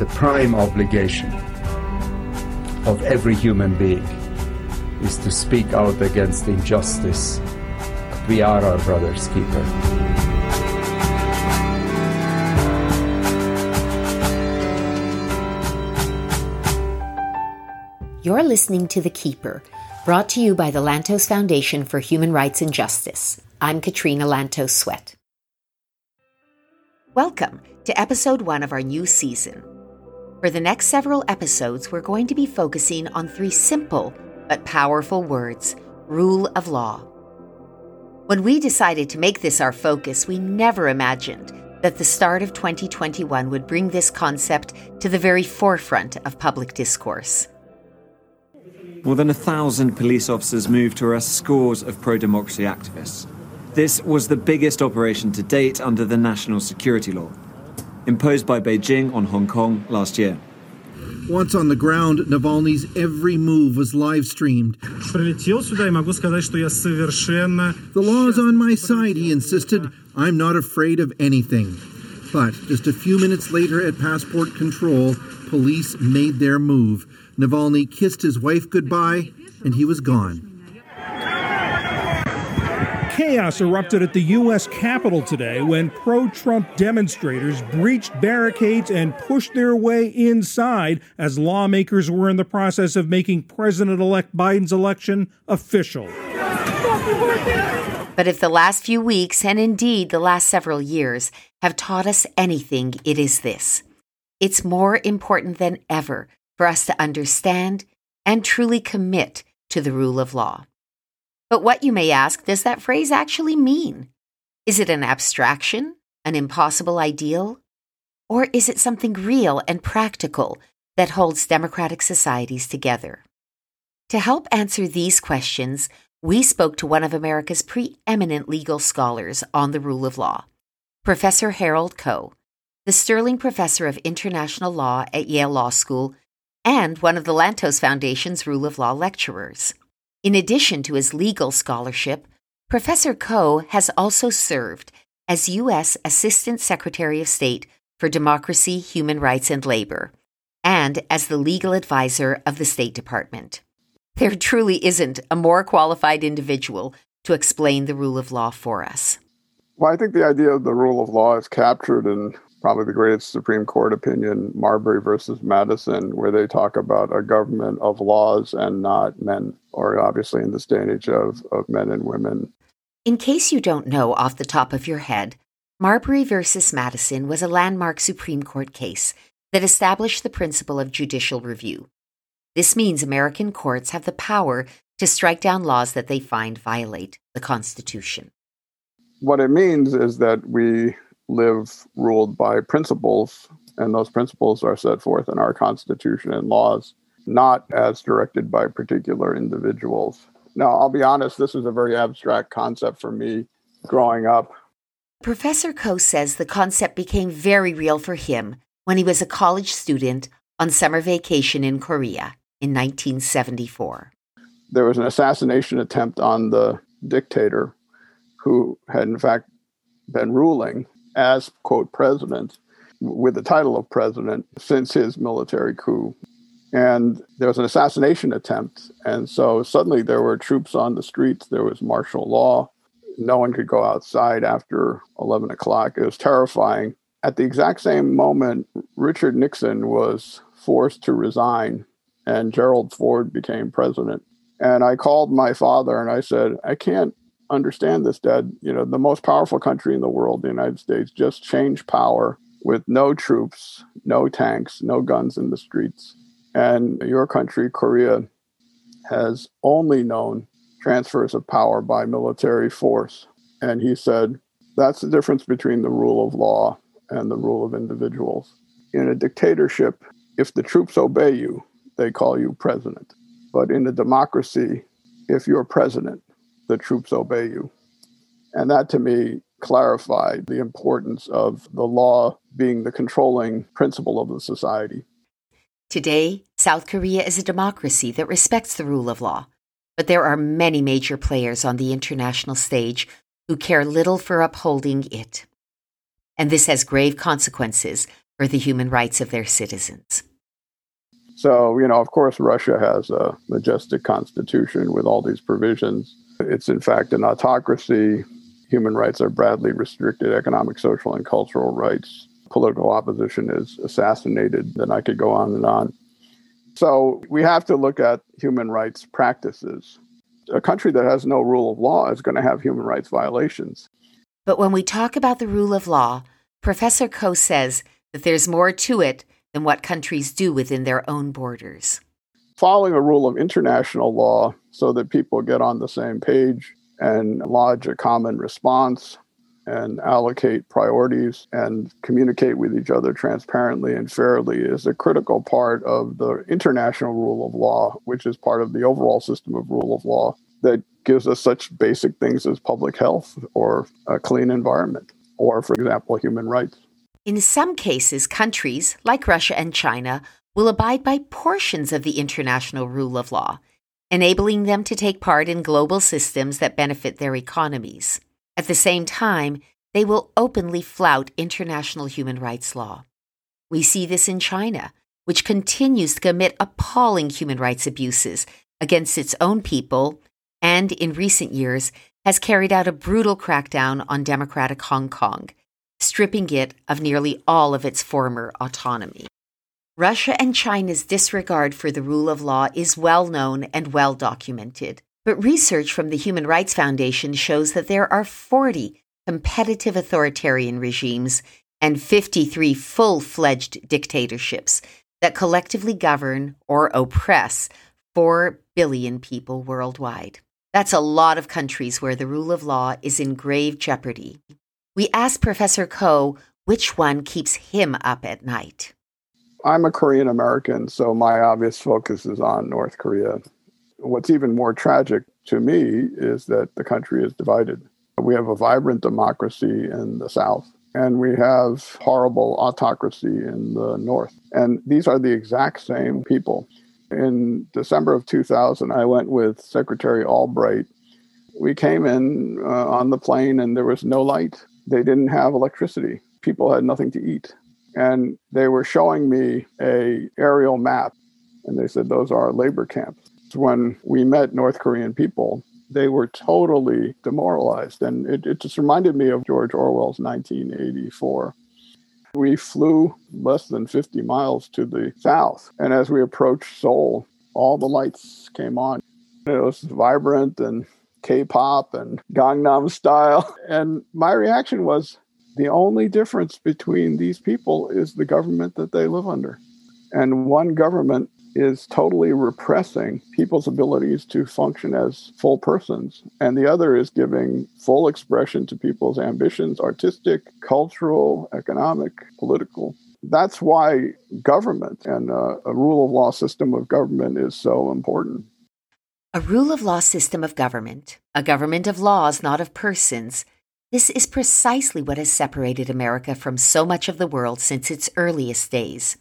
the prime obligation of every human being is to speak out against injustice. We are our brother's keeper. You're listening to The Keeper, brought to you by the Lantos Foundation for Human Rights and Justice. I'm Katrina Lantos Swett. Welcome to episode one of our new season. For the next several episodes, we're going to be focusing on three simple but powerful words rule of law. When we decided to make this our focus, we never imagined that the start of 2021 would bring this concept to the very forefront of public discourse. More than a thousand police officers moved to arrest scores of pro democracy activists. This was the biggest operation to date under the national security law imposed by Beijing on Hong Kong last year. Once on the ground, Navalny's every move was live streamed. The law is on my side, he insisted. I'm not afraid of anything. But just a few minutes later at passport control, police made their move. Navalny kissed his wife goodbye, and he was gone. Chaos erupted at the U.S. Capitol today when pro Trump demonstrators breached barricades and pushed their way inside as lawmakers were in the process of making President elect Biden's election official. But if the last few weeks, and indeed the last several years, have taught us anything, it is this. It's more important than ever for us to understand and truly commit to the rule of law. But what you may ask does that phrase actually mean? Is it an abstraction, an impossible ideal? Or is it something real and practical that holds democratic societies together? To help answer these questions, we spoke to one of America's preeminent legal scholars on the rule of law, Professor Harold Koh, the Sterling Professor of International Law at Yale Law School and one of the Lantos Foundation's Rule of Law lecturers. In addition to his legal scholarship, Professor Koh has also served as U.S. Assistant Secretary of State for Democracy, Human Rights, and Labor, and as the legal advisor of the State Department. There truly isn't a more qualified individual to explain the rule of law for us. Well, I think the idea of the rule of law is captured in probably the greatest Supreme Court opinion, Marbury versus Madison, where they talk about a government of laws and not men, or obviously in this day and age of, of men and women. In case you don't know off the top of your head, Marbury versus Madison was a landmark Supreme Court case that established the principle of judicial review. This means American courts have the power to strike down laws that they find violate the Constitution. What it means is that we live ruled by principles, and those principles are set forth in our Constitution and laws, not as directed by particular individuals. Now, I'll be honest, this is a very abstract concept for me growing up. Professor Koh says the concept became very real for him when he was a college student on summer vacation in Korea in 1974. There was an assassination attempt on the dictator who had, in fact, been ruling as, quote, president with the title of president since his military coup. And there was an assassination attempt. And so suddenly there were troops on the streets, there was martial law. No one could go outside after 11 o'clock. It was terrifying. At the exact same moment, Richard Nixon was forced to resign and Gerald Ford became president. And I called my father and I said, I can't understand this, Dad. You know, the most powerful country in the world, the United States, just changed power with no troops, no tanks, no guns in the streets. And your country, Korea, has only known transfers of power by military force. And he said, that's the difference between the rule of law and the rule of individuals. In a dictatorship, if the troops obey you, they call you president. But in a democracy, if you're president, the troops obey you. And that to me clarified the importance of the law being the controlling principle of the society. Today, South Korea is a democracy that respects the rule of law, but there are many major players on the international stage who care little for upholding it. And this has grave consequences for the human rights of their citizens. So, you know, of course, Russia has a majestic constitution with all these provisions. It's, in fact, an autocracy. Human rights are badly restricted, economic, social, and cultural rights. Political opposition is assassinated. Then I could go on and on. So, we have to look at human rights practices. A country that has no rule of law is going to have human rights violations. But when we talk about the rule of law, Professor Koh says that there's more to it than what countries do within their own borders. Following a rule of international law so that people get on the same page and lodge a common response and allocate priorities and communicate with each other transparently and fairly is a critical part of the international rule of law, which is part of the overall system of rule of law that gives us such basic things as public health or a clean environment, or, for example, human rights. In some cases, countries, like Russia and China, will abide by portions of the international rule of law, enabling them to take part in global systems that benefit their economies. At the same time, they will openly flout international human rights law. We see this in China, which continues to commit appalling human rights abuses against its own people and, in recent years, has carried out a brutal crackdown on democratic Hong Kong stripping it of nearly all of its former autonomy. Russia and China's disregard for the rule of law is well known and well documented. But research from the Human Rights Foundation shows that there are 40 competitive authoritarian regimes and 53 full fledged dictatorships that collectively govern or oppress 4 billion people worldwide. That's a lot of countries where the rule of law is in grave jeopardy. We asked Professor Koh which one keeps him up at night. I'm a Korean American, so my obvious focus is on North Korea. What's even more tragic to me is that the country is divided. We have a vibrant democracy in the South, and we have horrible autocracy in the North. And these are the exact same people. In December of 2000, I went with Secretary Albright. We came in uh, on the plane, and there was no light they didn't have electricity. People had nothing to eat. And they were showing me a aerial map and they said those are labor camps. When we met North Korean people, they were totally demoralized. And it, it just reminded me of George Orwell's 1984. We flew less than 50 miles to the south. And as we approached Seoul, all the lights came on. It was vibrant and K-pop and Gangnam Style. And my reaction was the only difference between these people is the government that they live under. And one government is totally repressing people's abilities to function as full persons, and the other is giving full expression to people's ambitions artistic, cultural, economic, political. That's why government and uh, a rule of law system of government is so important. A rule of law system of government, a government of laws, not of persons. This is precisely what has separated America from so much of the world since its earliest days.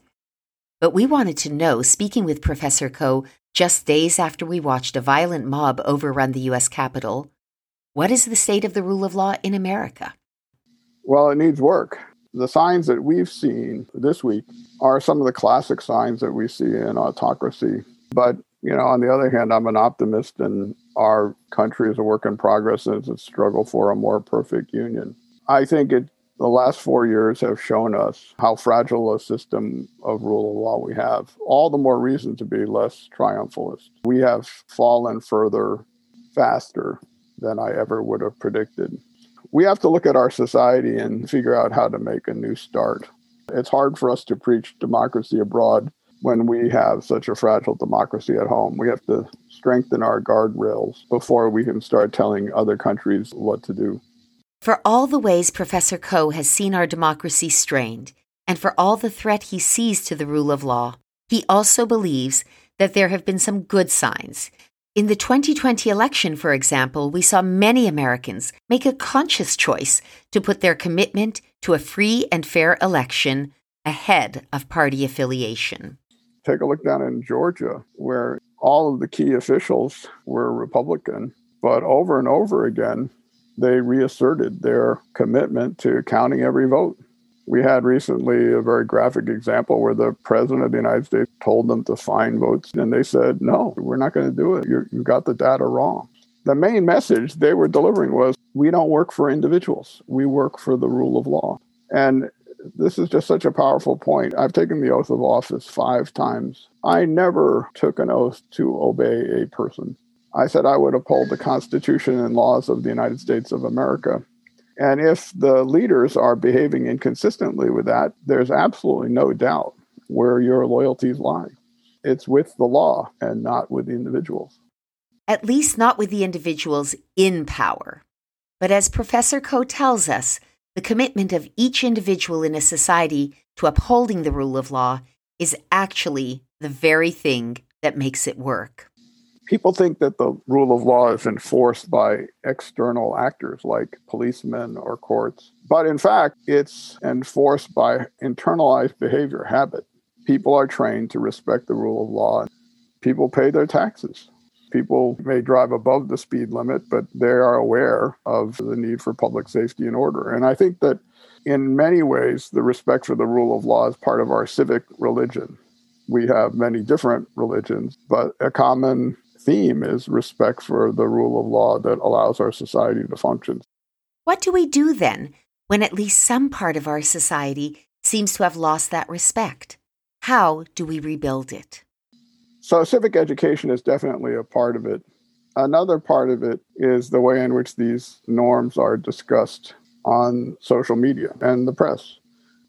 But we wanted to know, speaking with Professor Koh just days after we watched a violent mob overrun the U.S. Capitol, what is the state of the rule of law in America? Well, it needs work. The signs that we've seen this week are some of the classic signs that we see in autocracy. But you know, on the other hand, I'm an optimist, and our country is a work in progress as a struggle for a more perfect union. I think it, the last four years have shown us how fragile a system of rule of law we have. All the more reason to be less triumphalist. We have fallen further faster than I ever would have predicted. We have to look at our society and figure out how to make a new start. It's hard for us to preach democracy abroad when we have such a fragile democracy at home. We have to strengthen our guardrails before we can start telling other countries what to do. For all the ways Professor Koh has seen our democracy strained, and for all the threat he sees to the rule of law, he also believes that there have been some good signs. In the 2020 election, for example, we saw many Americans make a conscious choice to put their commitment to a free and fair election ahead of party affiliation. Take a look down in Georgia, where all of the key officials were Republican, but over and over again, they reasserted their commitment to counting every vote. We had recently a very graphic example where the president of the United States told them to find votes, and they said, No, we're not going to do it. you you got the data wrong. The main message they were delivering was we don't work for individuals, we work for the rule of law. And this is just such a powerful point. I've taken the oath of office five times. I never took an oath to obey a person. I said I would uphold the Constitution and laws of the United States of America. And if the leaders are behaving inconsistently with that, there's absolutely no doubt where your loyalties lie. It's with the law and not with the individuals. At least not with the individuals in power. But as Professor Koh tells us, the commitment of each individual in a society to upholding the rule of law is actually the very thing that makes it work people think that the rule of law is enforced by external actors like policemen or courts. But in fact, it's enforced by internalized behavior habit. People are trained to respect the rule of law. People pay their taxes. People may drive above the speed limit, but they are aware of the need for public safety and order. And I think that in many ways, the respect for the rule of law is part of our civic religion. We have many different religions, but a common theme is respect for the rule of law that allows our society to function. What do we do then when at least some part of our society seems to have lost that respect? How do we rebuild it? So, civic education is definitely a part of it. Another part of it is the way in which these norms are discussed on social media and the press.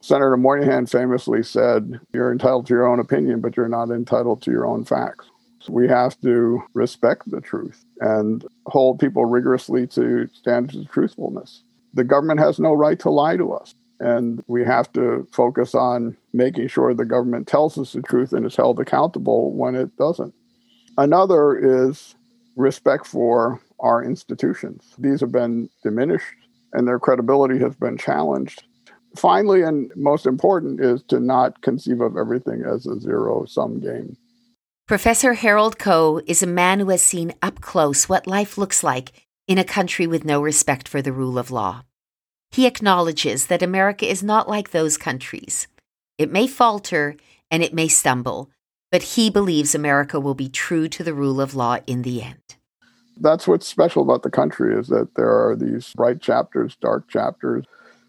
Senator Moynihan famously said, You're entitled to your own opinion, but you're not entitled to your own facts. We have to respect the truth and hold people rigorously to standards of truthfulness. The government has no right to lie to us. And we have to focus on making sure the government tells us the truth and is held accountable when it doesn't. Another is respect for our institutions. These have been diminished and their credibility has been challenged. Finally, and most important, is to not conceive of everything as a zero sum game. Professor Harold Koh is a man who has seen up close what life looks like in a country with no respect for the rule of law. He acknowledges that America is not like those countries. It may falter and it may stumble, but he believes America will be true to the rule of law in the end. That's what's special about the country is that there are these bright chapters, dark chapters.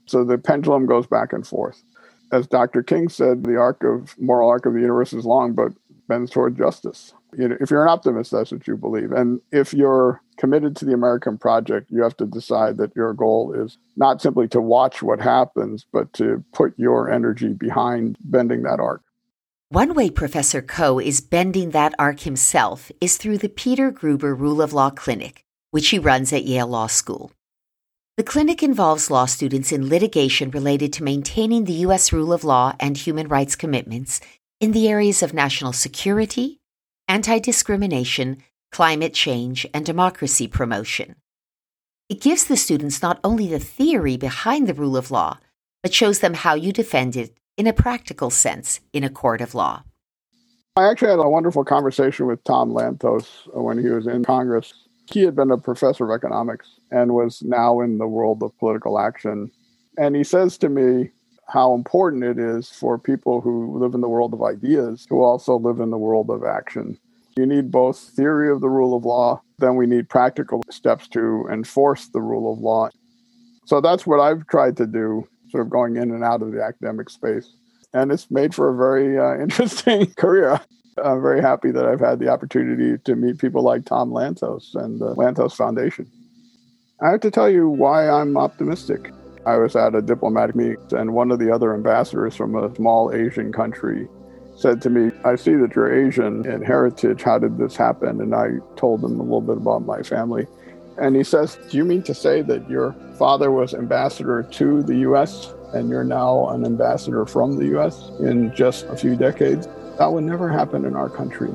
So the pendulum goes back and forth. As Dr. King said, the arc of moral arc of the universe is long, but bends toward justice. You know, if you're an optimist, that's what you believe. And if you're committed to the American project, you have to decide that your goal is not simply to watch what happens, but to put your energy behind bending that arc. One way Professor Koh is bending that arc himself is through the Peter Gruber Rule of Law Clinic, which he runs at Yale Law School. The clinic involves law students in litigation related to maintaining the U.S. rule of law and human rights commitments in the areas of national security, anti discrimination, climate change, and democracy promotion. It gives the students not only the theory behind the rule of law, but shows them how you defend it in a practical sense in a court of law. I actually had a wonderful conversation with Tom Lantos when he was in Congress. He had been a professor of economics and was now in the world of political action. And he says to me, how important it is for people who live in the world of ideas to also live in the world of action. You need both theory of the rule of law, then we need practical steps to enforce the rule of law. So that's what I've tried to do, sort of going in and out of the academic space. And it's made for a very uh, interesting career. I'm very happy that I've had the opportunity to meet people like Tom Lantos and the Lantos Foundation. I have to tell you why I'm optimistic. I was at a diplomatic meeting, and one of the other ambassadors from a small Asian country said to me, I see that you're Asian in heritage. How did this happen? And I told him a little bit about my family. And he says, Do you mean to say that your father was ambassador to the US and you're now an ambassador from the US in just a few decades? That would never happen in our country.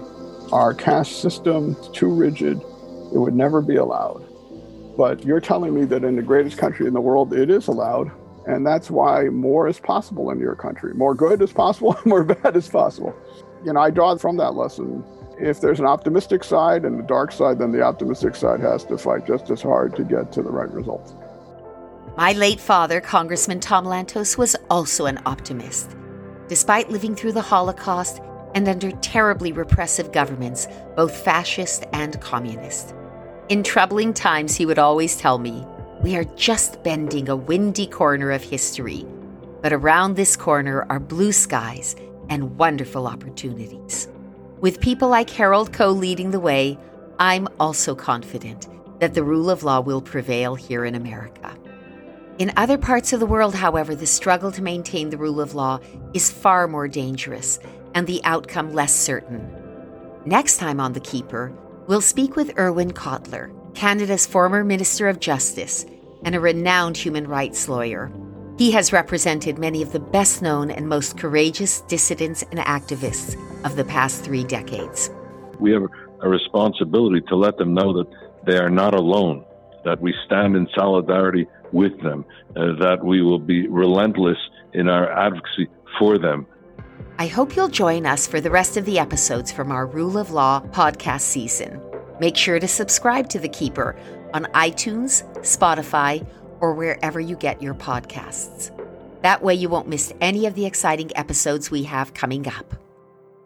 Our caste system is too rigid, it would never be allowed. But you're telling me that in the greatest country in the world, it is allowed. And that's why more is possible in your country. More good is possible, more bad is possible. You know, I draw from that lesson. If there's an optimistic side and a dark side, then the optimistic side has to fight just as hard to get to the right results. My late father, Congressman Tom Lantos, was also an optimist. Despite living through the Holocaust and under terribly repressive governments, both fascist and communist. In troubling times, he would always tell me, We are just bending a windy corner of history, but around this corner are blue skies and wonderful opportunities. With people like Harold Koh leading the way, I'm also confident that the rule of law will prevail here in America. In other parts of the world, however, the struggle to maintain the rule of law is far more dangerous and the outcome less certain. Next time on The Keeper, we'll speak with Irwin Cotler, Canada's former Minister of Justice and a renowned human rights lawyer. He has represented many of the best known and most courageous dissidents and activists of the past three decades. We have a responsibility to let them know that they are not alone, that we stand in solidarity with them, uh, that we will be relentless in our advocacy for them. I hope you'll join us for the rest of the episodes from our Rule of Law podcast season. Make sure to subscribe to The Keeper on iTunes, Spotify, or wherever you get your podcasts. That way, you won't miss any of the exciting episodes we have coming up.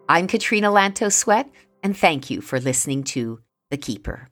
I'm Katrina Lantos Swett, and thank you for listening to The Keeper.